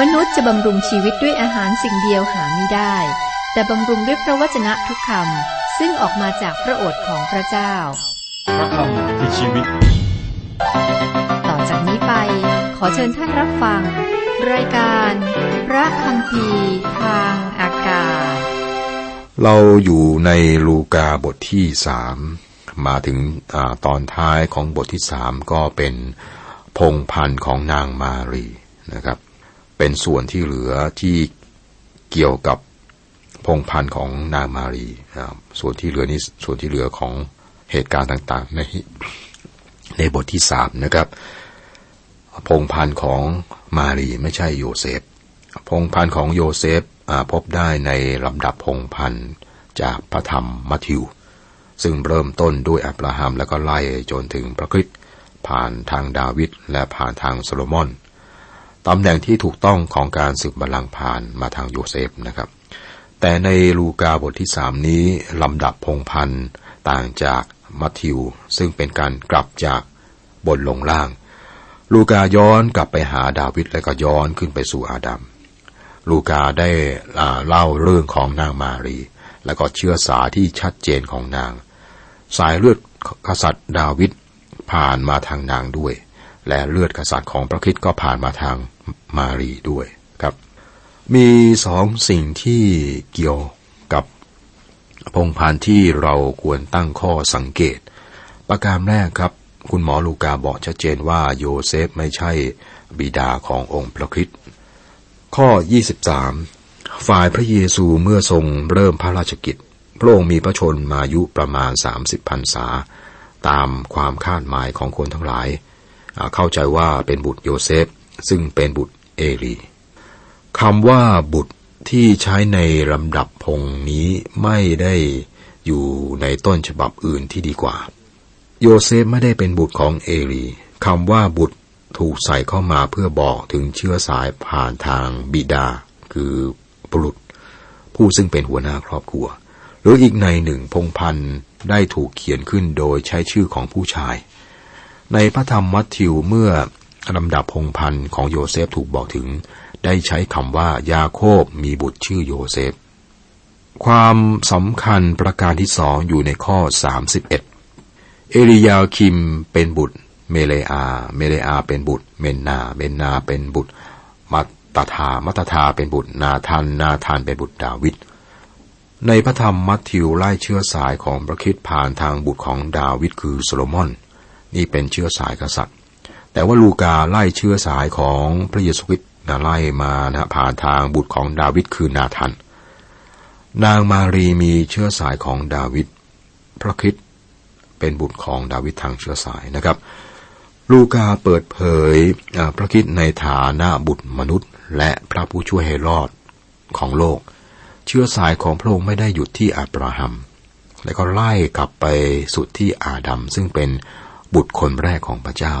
มนุษย์จะบำรุงชีวิตด้วยอาหารสิ่งเดียวหาไม่ได้ แต่บำรุงด้วยพระวจนะทุกคำซึ่งออกมาจากพระโอษฐ์ของพระเจ้า พระคำคือชีวิต ต่อจากนี้ไป ขอเชิญท่านรับฟัง รายการ พระคำพีร์ทางอากาศ เราอยู่ในลูกาบทที่สามมาถึงอาตอนท้ายของบทที่สามก็เป็นพงพันธ์ของนางมารีนะครับ เป็นส่วนที่เหลือที่เกี่ยวกับพงพันธ์ของนางมารีนะครับส่วนที่เหลือนี้ส่วนที่เหลือของเหตุการณ์ต่างๆในในบทที่สามนะครับ พงพันธ์ของมารีไม่ใช่โยเซฟ พงพันธ์ของโยเซฟพบได้ในลำดับพงพันธ์จากพระธรรมมัทธิว ซึ่งเริ่มต้นด้วยอับราฮัมแล้วก็ไล่จนถึงพระคริสต์ผ่านทางดาวิดและผ่านทางโซโลมอน ตำแหน่งที่ถูกต้องของการสืบบัลลังก์ผ่านมาทางโยเซฟนะครับ แต่ในลูกาบทที่สามนี้ลำดับพงศ์พันธุ์ต่างจากมัทธิว ซึ่งเป็นการกลับจากบนลงล่าง ลูกาย้อนกลับไปหาดาวิดและก็ย้อนขึ้นไปสู่อาดัม ลูกาได้เล่าเรื่องของนางมารี และก็เชื่อสายที่ชัดเจนของนาง สายเลือดกษัตริย์ดาวิดผ่านมาทางนางด้วย และเลือดกษัตริย์ของพระคริสต์ก็ผ่านมาทางมารีด้วยครับ มีสองสิ่งที่เกี่ยวกับพงพันที่เราควรตั้งข้อสังเกต ประการแรกครับ คุณหมอลูกาบอกชัดเจนว่าโยเซฟไม่ใช่บิดาขององค์พระคริสต์ข้อ 23 ฝ่ายพระเยซูเมื่อทรงเริ่มพระราชกิจ พระองค์มีพระชนมายุประมาณ 30พรรษา ตามความคาดหมายของคนทั้งหลาย เข้าใจว่าเป็นบุตรโยเซฟ ซึ่งเป็นบุตรเอลีคำว่าบุตรที่ใช้ในลำดับพงนี้ไม่ได้อยู่ในต้นฉบับอื่นที่ดีกว่า โยเซฟไม่ได้เป็นบุตรของเอลีคำว่าบุตรถูกใส่เข้ามาเพื่อบอกถึงเชื้อสายผ่านทางบิดา คือบุรุษ ผู้ซึ่งเป็นหัวหน้าครอบครัว หรืออีกในหนึ่งพงพันธ์ได้ถูกเขียนขึ้นโดยใช้ชื่อของผู้ชาย ในพระธรรมมัทธิวเมื่อลำดับพงพันธ์ของโยเซฟถูกบอกถึง ได้ใช้คำว่ายาโคบมีบุตรชื่อโยเซฟ ความสำคัญประการที่สองอยู่ในข้อ 31 เอลียาคิมเป็นบุตร เมเลอา เมเลอาเป็นบุตร เมนนา เมนนาเป็นบุตร มัตตาทามัตตาทาเป็นบุตร นาทันนาทันเป็นบุตรดาวิดในพระธรรมมัทธิวไล่เชื้อสายของพระคิดผ่านทางบุตรของดาวิดคือโซโลมอน นี่เป็นเชื้อสายกษัตริย์ แต่ว่าลูกาไล่เชื้อสายของพระเยซูคริสต์นะไล่มานะผ่านทางบุตรของดาวิดคือนาทันนางมารีมีเชื้อสายของดาวิดพระคริสต์เป็นบุตรของดาวิดทางเชื้อสายนะครับ ลูกาเปิดเผยพระคริสต์ในฐานะบุตรมนุษย์ และพระผู้ช่วยให้รอดของโลก เชื้อสายของพระองค์ไม่ได้หยุดที่อับราฮัม และก็ไล่กลับไปสุดที่อาดัมซึ่งเป็น บุตรคนแรกของพระเจ้า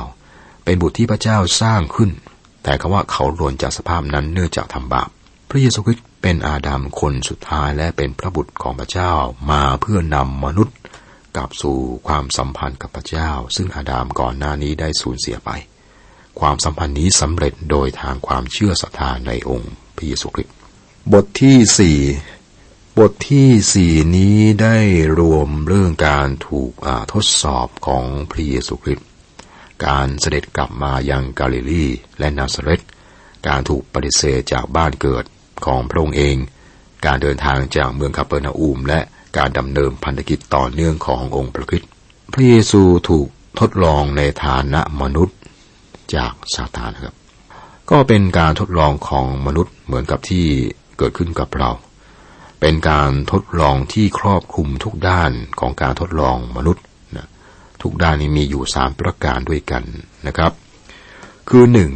เป็นบุตรที่พระเจ้าสร้างขึ้น แต่คำว่าเขาหล่นจากสภาพนั้นเนื่องจากทำบาป พระเยซูคริสต์เป็นอาดัมคนสุดท้ายและเป็นพระบุตรของพระเจ้ามาเพื่อนำมนุษย์กลับสู่ความสัมพันธ์กับพระเจ้า ซึ่งอาดามก่อนหน้านี้ได้สูญเสียไป ความสัมพันธ์นี้สำเร็จโดยทางความเชื่อศรัทธาในองค์พระเยซูคริสต์บทที่สี่ บทที่สี่นี้ได้รวมเรื่องการถูกทดสอบของพระเยซูคริสต์ การเสด็จกลับมายังกาลิลีและนาซาเรตการถูกปฏิเสธจากบ้านเกิดของพระองค์เอง การเดินทางจากเมืองคาเปอร์นาอูม และการดำเนินพันธกิจต่อเนื่องขององค์พระคริสต์พระเยซูถูกทดลองในฐานะมนุษย์จากซาตานครับ ก็เป็นการทดลองของมนุษย์เหมือนกับที่เกิดขึ้นกับเรา เป็นการทดลองที่ครอบคลุมทุกด้านของการทดลองมนุษย์นะทุกด้านนี้มีอยู่สามประการด้วยกันนะครับ คือหนึ่ง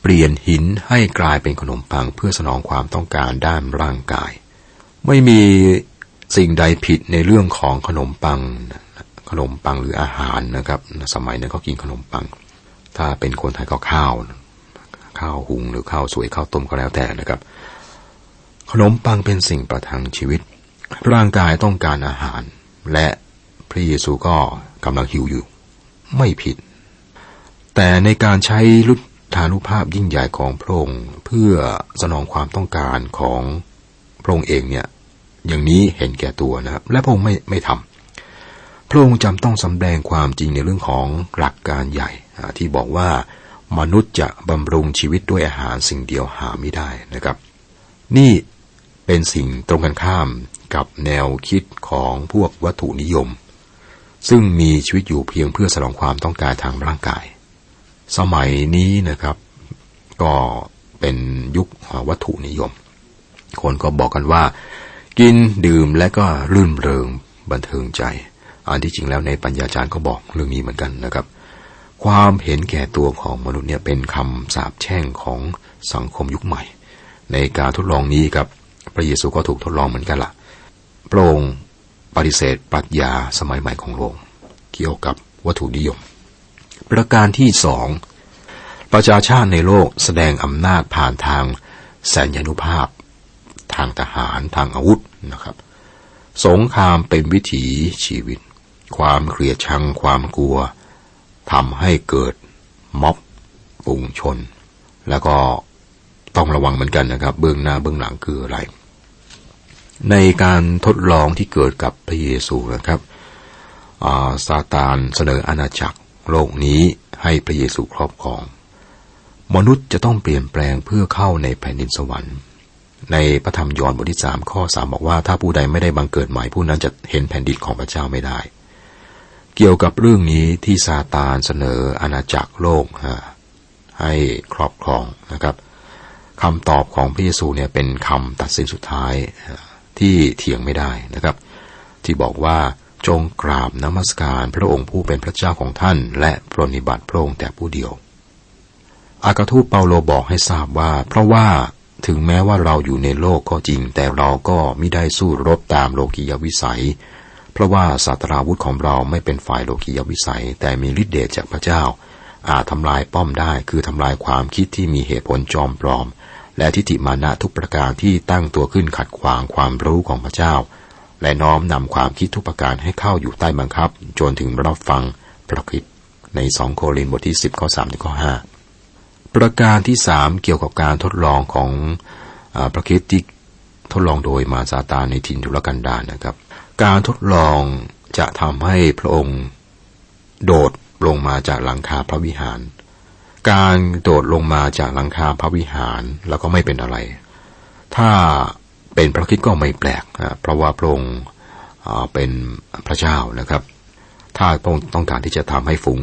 เปลี่ยนหินให้กลายเป็นขนมปังเพื่อสนองความต้องการด้านร่างกาย ไม่มีสิ่งใดผิดในเรื่องของขนมปัง ขนมปังหรืออาหารนะครับ สมัยนั้นเขากินขนมปัง ถ้าเป็นคนไทยก็ข้าว ข้าวหุงหรือข้าวสวยข้าวต้มก็แล้วแต่นะครับ ขนมปังเป็นสิ่งประทังชีวิต ร่างกายต้องการอาหาร และพระเยซูก็กำลังหิวอยู่ ไม่ผิด แต่ในการใช้ลุทธานุภาพยิ่งใหญ่ของพระองค์เพื่อสนองความต้องการของพระองค์เองเนี่ย อย่างนี้เห็นแก่ตัวนะครับ และพระองค์ไม่ไม่ทำพระองค์จำต้องสำแดงความจริงในเรื่องของหลักการใหญ่ที่บอกว่ามนุษย์จะบำรุงชีวิตด้วยอาหารสิ่งเดียวหาไม่ได้นะครับ นี่ เป็นสิ่งตรงกันข้ามกับแนวคิดของพวกวัตถุนิยม ซึ่งมีชีวิตอยู่เพียงเพื่อสนองความต้องการทางร่างกาย สมัยนี้นะครับ ก็เป็นยุควัตถุนิยม คนก็บอกกันว่า กินดื่มและก็รื่นเริงบันเทิงใจ อันที่จริงแล้วในปัญญาจารย์ก็บอกเรื่องนี้เหมือนกันนะครับ ความเห็นแก่ตัวของมนุษย์เนี่ยเป็นคำสาปแช่งของสังคมยุคใหม่ ในการทดลองนี้ครับ พระเยซูก็ถูกทดลองเหมือนกันละ่ะ พระองค์ปฏิเสธปรัชญาสมัยใหม่ของโลกเกี่ยวกับวัตถุนิยม ประการที่สองประชาชาติในโลกแสดงอำนาจผ่านทางแสนยานุภาพ ทางทหารทางอาวุธนะครับ สงครามเป็นวิถีชีวิต ความเกลียดชังความกลัวทำให้เกิดม็อบปุงชน แล้วก็ต้องระวังเหมือนกันนะครับ เบื้องหน้าเบื้องหลังคืออะไร ในการทดลองที่เกิดกับพระเยซูนะครับซาตานเสนออาณาจักรโลกนี้ให้พระเยซูครอบครอง มนุษย์จะต้องเปลี่ยนแปลงเพื่อเข้าในแผ่นดินสวรรค์ ในพระธรรมยอห์นบทที่สามข้อสามบอกว่าถ้าผู้ใดไม่ได้บังเกิดใหม่ผู้นั้นจะเห็นแผ่นดินของพระเจ้าไม่ได้ เกี่ยวกับเรื่องนี้ที่ซาตานเสนออาณาจักรโลกให้ครอบครองนะครับคำตอบของพระเยซูเนี่ยเป็นคำตัดสินสุดท้าย ที่เถียงไม่ได้นะครับ ที่บอกว่าจงกราบนมัสการพระองค์ผู้เป็นพระเจ้าของท่าน และปรนิบัติพระองค์แต่ผู้เดียว อากาทูตเปาโลบอกให้ทราบว่า เพราะว่าถึงแม้ว่าเราอยู่ในโลกก็จริง แต่เราก็ไม่ได้สู้รบตามโลกียวิสัย เพราะว่าศาสตราวุธของเราไม่เป็นฝ่ายโลกียวิสัย แต่มีฤทธิ์เดชจากพระเจ้า อาจทำลายป้อมได้คือทำลายความคิดที่มีเหตุผลจอมปลอม และทิฏฐิมานะทุกประการที่ตั้งตัวขึ้นขัดขวางความรู้ของพระเจ้า และน้อมนำความคิดทุกประการให้เข้าอยู่ใต้บังคับ จนถึงรับฟังพระคิดในสองโครินบทที่สิบข้อสามถึงข้อห้าประการที่สามเกี่ยวกับการทดลองของอพระคิดที่ทดลองโดยมาซาตานในทินทุรกันดารนะครับ การทดลองจะทำให้พระองค์ โดดลงมาจากหลังคาพระวิหาร การโดดลงมาจากหลังคาพระวิหารแล้วก็ไม่เป็นอะไร ถ้าเป็นพระคิดก็ไม่แปลกนะเพราะว่าพระองค์เป็นพระเจ้านะครับ ถ้าพระองค์ต้องการที่จะทำให้ฝูง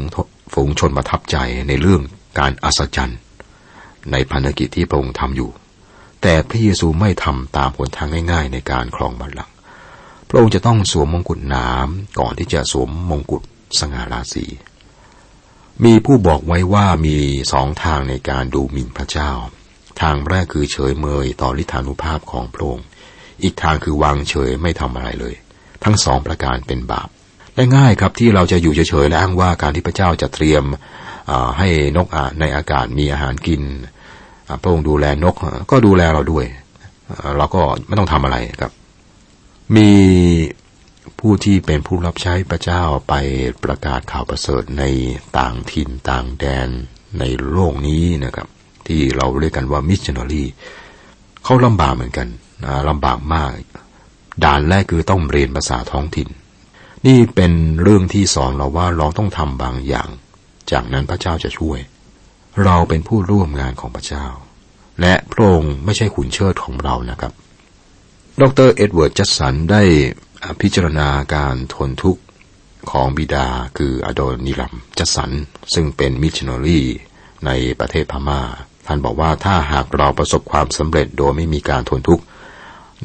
ฝูงชนประทับใจในเรื่องการอัศจรรย์ในพันธกิจที่พระองค์ทำอยู่ แต่พระเยซูไม่ทำตามผลทางง่ายๆ ในการครองบัลลังก์พระองค์จะต้องสวมมงกุฎน้ำก่อนที่จะสวมมงกุฎสง่าราศี มีผู้บอกไว้ว่ามีสองทางในการดูหมิ่นพระเจ้า ทางแรกคือเฉยเมยต่อลิธานุภาพของพระองค์ อีกทางคือวางเฉยไม่ทำอะไรเลย ทั้งสองประการเป็นบาป และง่ายครับที่เราจะอยู่เฉยๆและอ้างว่าการที่พระเจ้าจะเตรียมให้นกอในอากาศมีอาหารกิน พระองค์ดูแลนกก็ดูแลเราด้วย เราก็ไม่ต้องทำอะไรครับ มี ผู้ที่เป็นผู้รับใช้พระเจ้าไปประกาศข่าวประเสริฐในต่างถิ่นต่างแดนในโลกนี้นะครับ ที่เราเรียกกันว่ามิชชันนารีเขาลำบากเหมือนกันลำบากมาก ด่านแรกคือต้องเรียนภาษาท้องถิ่น นี่เป็นเรื่องที่สอนเราว่าเราต้องทำบางอย่าง จากนั้นพระเจ้าจะช่วย เราเป็นผู้ร่วมงานของพระเจ้า และพระองค์ไม่ใช่ขุนเชิดของเรานะครับ ดรเอ็ดเวิร์ดจัดสันได้ พิจารณาการทนทุกข์ของบิดาคืออโดนิรัมจัดสัน ซึ่งเป็นมิชชันนารีในประเทศพม่า ท่านบอกว่าถ้าหากเราประสบความสำเร็จโดยไม่มีการทนทุกข์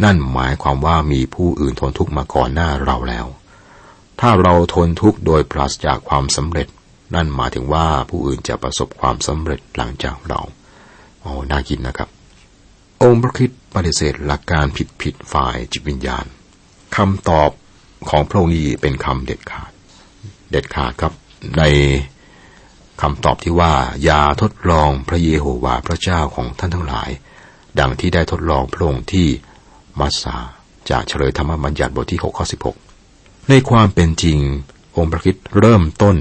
นั่นหมายความว่ามีผู้อื่นทนทุกข์มาก่อนหน้าเราแล้ว ถ้าเราทนทุกข์โดยปราศจากความสำเร็จ นั่นหมายถึงว่าผู้อื่นจะประสบความสำเร็จหลังจากเราโอ้น่าคิดนะครับ องค์พระคิดปฏิเสธหลักการผิดผิดฝ่ายจิตวิญญาณ คำตอบของพระองค์นี้เป็นคำเด็ดขาด เด็ดขาดครับ ในคำตอบที่ว่า อย่าทดลองพระเยโฮวาห์พระเจ้าของท่านทั้งหลาย ดังที่ได้ทดลองพระองค์ที่มัสสาจากเฉลยธรรมบัญญัติบทที่6ข้อ16 ในความเป็นจริงองค์พระคิดเริ่มต้น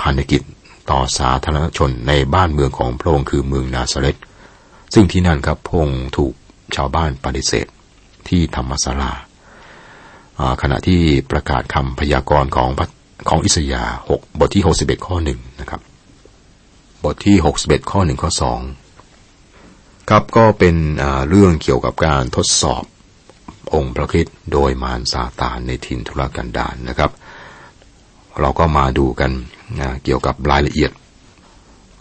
ภารกิจต่อสาธารณชนในบ้านเมืองของพระองค์คือเมืองนาซาเรตซึ่งที่นั่นครับพระองค์ถูกชาวบ้านปฏิเสธที่ธรรมศาลา ขณะที่ประกาศคำพยากรณ์ของของอิสยาห์6บทที่61ข้อหนึ่งนะครับ บทที่61ข้อหนึ่งข้อสองครับก็เป็นเรื่องเกี่ยวกับการทดสอบองค์พระคิดโดยมารซาตานในถิ่นทุรกันดารนนะครับ เราก็มาดูกันนะเกี่ยวกับรายละเอียด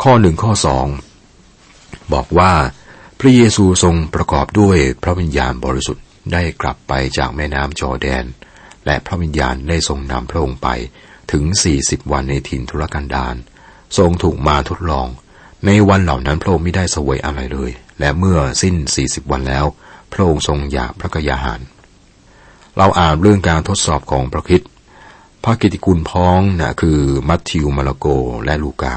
ข้อหนึ่งข้อสองบอกว่าพระเยซูทรงประกอบด้วยพระวิญญาณบริสุทธิ์ ได้กลับไปจากแม่น้ำจอแดน และพระวิญญาณได้ทรงนำพระองค์ไปถึงสี่สิบวันในถิ่นทุรกันดารทรงถูกมาทดลอง ในวันเหล่านั้นพระองค์ไม่ได้สวยอะไรเลย และเมื่อสิ้นสี่สิบวันแล้ว พระองค์ทรงอยากพระกยาหาร เราอ่านเรื่องการทดสอบของพระคิดพระกิติกุลพ้องนะคือมัทธิวมาระโกและลูกา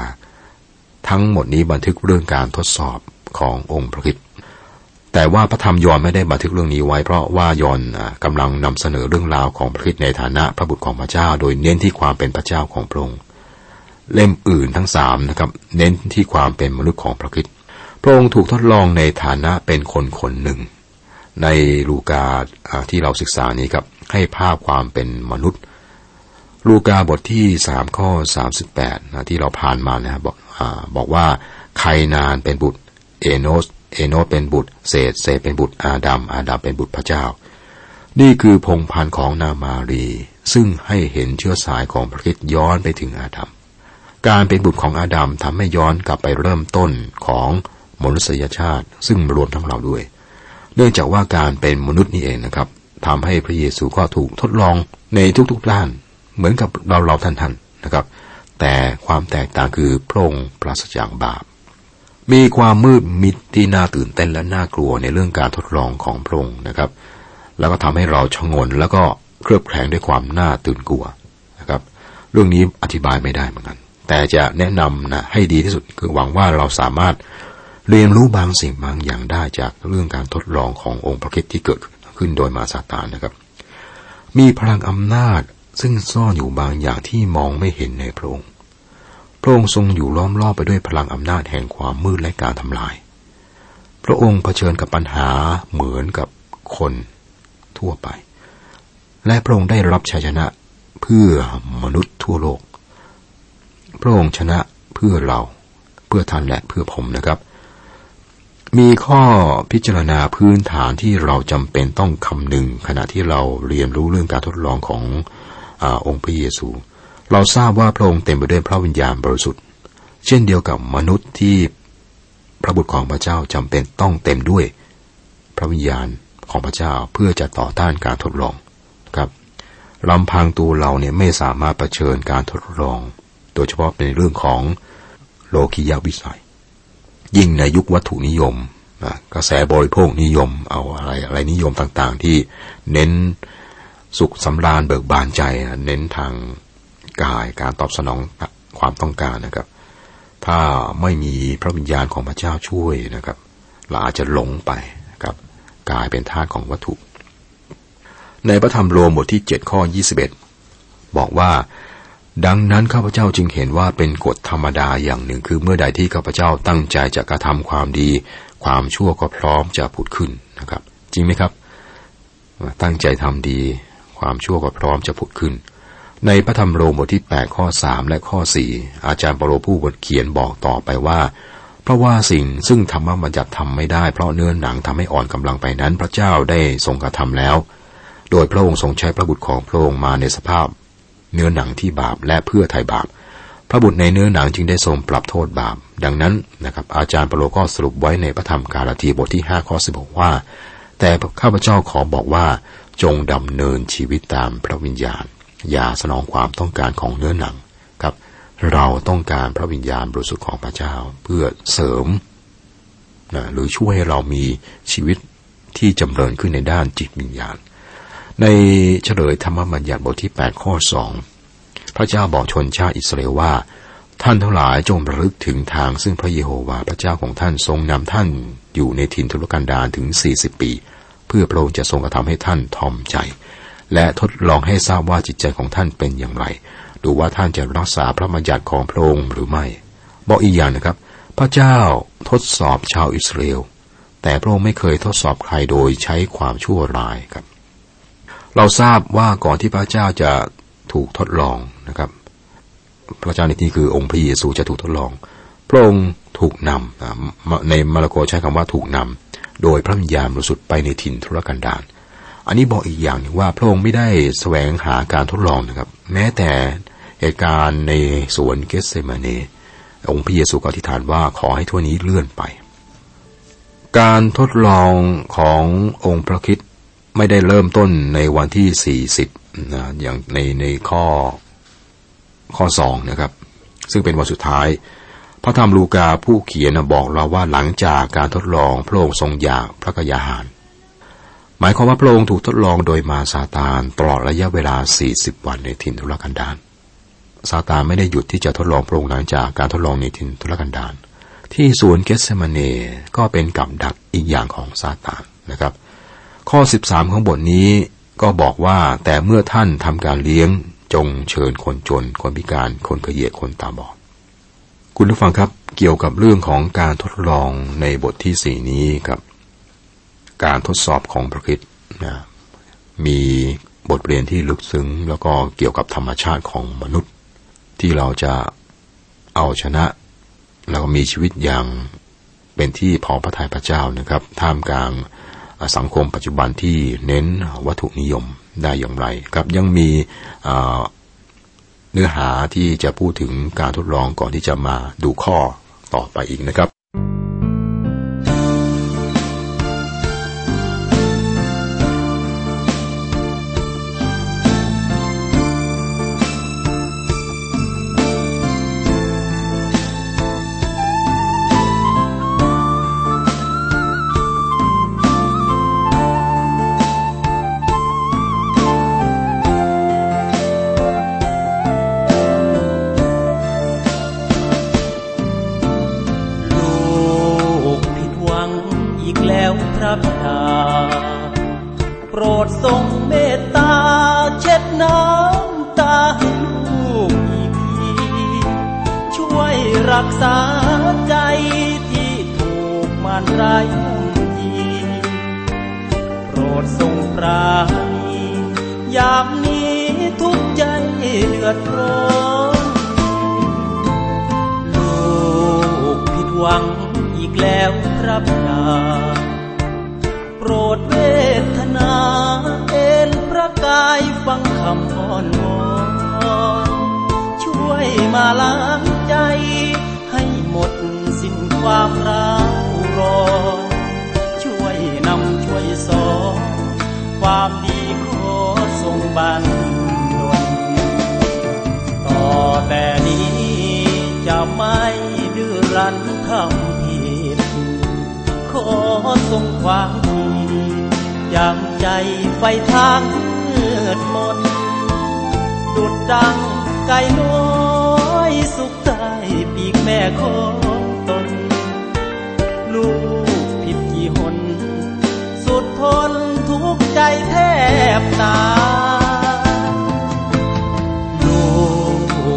ทั้งหมดนี้บันทึกเรื่องการทดสอบขององค์พระคิด แต่ว่าพระธรรมยอนไม่ได้บันทึกเรื่องนี้ไว้ เพราะว่ายอนกำลังนำเสนอเรื่องราวของพระคิดในฐานะพระบุตรของพระเจ้า โดยเน้นที่ความเป็นพระเจ้าของพระองค์เล่มอื่นทั้งสามนะครับ เน้นที่ความเป็นมนุษย์ของพระคิดพระองค์ถูกทดลองในฐานะเป็นคนคนหนึ่ง ในลูกาที่เราศึกษานี้ครับให้ภาพความเป็นมนุษย์ ลูกาบทที่สามข้อสามสิบแปดนะที่เราผ่านมานะครับบอกอบอกว่าใครนานเป็นบุตร เอโนส เอโนเป็นบุตร เศษเศษเป็นบุตรอาดัมอาดัมเป็นบุตรพระเจ้า นี่คือพงพันธ์ของนามารี ซึ่งให้เห็นเชื้อสายของพระคิดย้อนไปถึงอาดัมการเป็นบุตรของอาดัมทำให้ย้อนกลับไปเริ่มต้นของมนุษยชาติ ซึ่งรวมทั้งเราด้วย เนื่องจากว่าการเป็นมนุษย์นี่เองนะครับทำให้พระเยซูก็ถูกทดลองในทุกๆด้าน เหมือนกับเราเราท่านๆนะครับ แต่ความแตกต่างคือพระองค์ปราศจากบาป มีความมืดมิดที่น่าตื่นเต้นและน่ากลัวในเรื่องการทดลองของพระองค์นะครับ แล้วก็ทำให้เราชงนแล้วก็เครือบแคลงด้วยความน่าตื่นกลัวนะครับ เรื่องนี้อธิบายไม่ได้เหมือนกัน แต่จะแนะนำนะให้ดีที่สุดคือหวังว่าเราสามารถเรียนรู้บางสิ่งบางอย่างได้จากเรื่องการทดลองขององค์พระคิดที่เกิดขึ้นโดยมาซาตานนะครับ มีพลังอำนาจซึ่งซ่อนอยู่บางอย่างที่มองไม่เห็นในพระองค์ พระองค์ทรงอยู่ล้อมรอบไปด้วยพลังอำนาจแห่งความมืดและการทำลาย พระองค์เผชิญกับปัญหาเหมือนกับคนทั่วไป และพระองค์ได้รับชัยชนะเพื่อมนุษย์ทั่วโลก พระองค์ชนะเพื่อเราเพื่อท่านและเพื่อผมนะครับ มีข้อพิจารณาพื้นฐานที่เราจำเป็นต้องคำนึง ขณะที่เราเรียนรู้เรื่องการทดลองของอองค์พระเยซู เราทราบว่าพระองค์เต็มไปด้วยพระวิญญาณบริสุทธิ์ เช่นเดียวกับมนุษย์ที่พระบุตรของพระเจ้าจำเป็นต้องเต็มด้วย พระวิญญาณของพระเจ้าเพื่อจะต่อต้านการทดลองครับลำพังตัวเราเนี่ยไม่สามารถรเผชิญการทดลอง โดยเฉพาะในเรื่องของโลคิยาวิสัย ยิ่งในยุควัตถุนิยมกระแสบริโภคนิยมเอาอะไรอะไรนิยมต่างๆ ที่เน้นสุขสำราญเบิกบานใจ เน้นทาง กายการตอบสนองความต้องการนะครับ ถ้าไม่มีพระวิญญาณของพระเจ้าช่วยนะครับ เราอาจจะหลงไปนะครับกลายเป็นทาสของวัตถุ ในพระธรรมโรมบทที่ 7 ข้อ 21 บอกว่า ดังนั้นข้าพเจ้าจึงเห็นว่าเป็นกฎธรรมดาอย่างหนึ่ง คือเมื่อใดที่ข้าพเจ้าตั้งใจจะกระทำความดี ความชั่วก็พร้อมจะผุดขึ้นนะครับ จริงไหมครับ ตั้งใจทำดี ความชั่วก็พร้อมจะผุดขึ้น ในพระธรรมโรมบทที่ 8 ข้อ 3 และข้อ 4 อาจารย์ปรโลผู้บทเขียนบอกต่อไปว่า เพราะว่าสิ่งซึ่งธรรมบัญญัติทำไม่ได้เพราะเนื้อหนังทำให้อ่อนกำลังไปนั้นพระเจ้าได้ทรงกระทำแล้ว โดยพระองค์ทรงใช้พระบุตรของพระองค์มาในสภาพ เนื้อหนังที่บาปและเพื่อไถ่บาป พระบุตรในเนื้อหนังจึงได้ทรงปรับโทษบาป ดังนั้นนะครับอาจารย์ปรโลก็สรุปไว้ในพระธรรมกาลาทีบทที่ 5 ข้อ 16 ว่า แต่ข้าพเจ้าขอบอกว่าจงดำเนินชีวิตตามพระวิญญาณ อย่าสนองความต้องการของเนื้อหนังครับ เราต้องการพระวิญญาณบริสุทธิ์ของพระเจ้าเพื่อเสริมนะหรือช่วยให้เรามีชีวิตที่จำเริญขึ้นในด้านจิตวิญญาณ ในเฉลยธรรมบัญญัติบทที่ 8 ข้อ 2 พระเจ้าบอกชนชาติอิสราเอลว่า ท่านทั้งหลายจงระลึกถึงทางซึ่งพระเยโฮวาห์พระเจ้าของท่านทรงนำท่านอยู่ในถิ่นทุรกันดารถึง 40 ปี เพื่อพระองค์จะทรงกระทำให้ท่านทอมใจ และทดลองให้ทราบว่าจิตใจของท่านเป็นอย่างไร ดูว่าท่านจะรักษาพระบัญญัติของพระองค์หรือไม่ บอกอีกอย่างนะครับ พระเจ้าทดสอบชาวอิสราเอล แต่พระองค์ไม่เคยทดสอบใครโดยใช้ความชั่วร้ายครับ เราทราบว่าก่อนที่พระเจ้าจะถูกทดลองนะครับ พระเจ้าในที่คือองค์พระเยซูจะถูกทดลอง พระองค์ถูกนำในมาระโกใช้คำว่าถูกนำโดยพระวิญญาณบริสุทธิ์ไปในถิ่นทุรกันดาร อันนี้บอกอีกอย่างหนึ่งว่าพระองค์ไม่ได้แสวงหาการทดลองนะครับ แม้แต่เหตุการณ์ในสวนเกสเซมาเนองค์พระเยซูก็อธิษฐานว่าขอให้ทั่วนี้เลื่อนไป การทดลองขององค์พระคิดไม่ได้เริ่มต้นในวันที่ 40นะอย่างในในข้อข้อสองนะครับ ซึ่งเป็นวันสุดท้าย พระธรรมลูกาผู้เขียนบอกเราว่าหลังจากการทดลองพระองค์ทรงอยากพระกยาหาร หมายความว่าพระองค์ถูกทดลองโดยมาซาตานตลอดระยะเวลา 40 วันในถิ่นทุรกันดารซาตานไม่ได้หยุดที่จะทดลองพระองค์หลังจากการทดลองในถิ่นทุรกันดารที่สวนเกสเซมาเนก็เป็นกับดักอีกอย่างของซาตานนะครับ ข้อ 13 ของบทนี้ก็บอกว่าแต่เมื่อท่านทำการเลี้ยงจงเชิญคนจน คนพิการคนเขยเยคนตาบอดคุณผู้ฟังครับเกี่ยวกับเรื่องของการทดลองในบทที่สี่นี้ครับ การทดสอบของพระคิดนะมีบทเรียนที่ลึกซึ้ง แล้วก็เกี่ยวกับธรรมชาติของมนุษย์ ที่เราจะเอาชนะ แล้วก็มีชีวิตอย่างเป็นที่พอพระทัยพระเจ้านะครับ ท่ามกลางสังคมปัจจุบันที่เน้นวัตถุนิยมได้อย่างไรครับยังมีเนื้อหาที่จะพูดถึงการทดลองก่อนที่จะมาดูข้อต่อไปอีกนะครับ นันา โปรดทรงเมตตา เช็ดน้ำตาให้ลูกอีกทีช่วยรักษาใจที่ถูกมันร้ายมุ่ยีโปรดทรงปราณียามนี้ทุกใจเดือดร้อนลกผิดหวังอีกแล้วครับนาายฟังคำอ้อนวอนช่วยมาล้างใจ ให้หมดสิ้นความร้าวรอนช่วยนำช่วยสอนความดีขอทรงบันดลต่อแต่นี้จะไม่ดื้อรั้นทำผิด ขอทรงความดีย่างใจไฟทาง มนดุดดังไก่น้อยสุขใจปีกแม่ของตน ลูกผิดกี่หน สุดทนทุกใจแทบตาลู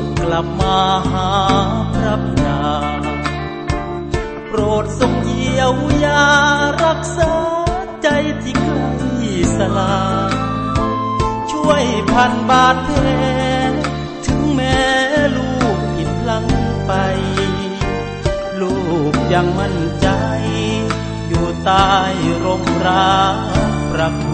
กกลับมาหาพระบิาโปรดทรงเยียวยารักษาใจที่ใกล้สลาย ยพันบาดแผลถึงแม้ลูกผิดพลังไป ลูกยังมั่นใจ อยู่ใต้ร่มรักประคุ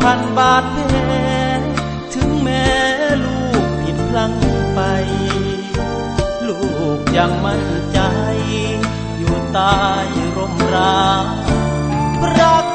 พันบาทแม่ถึงแม้ลูกผิดพลังไป ลูกยังมั่นใจ อยู่ใต้ร่มรารัก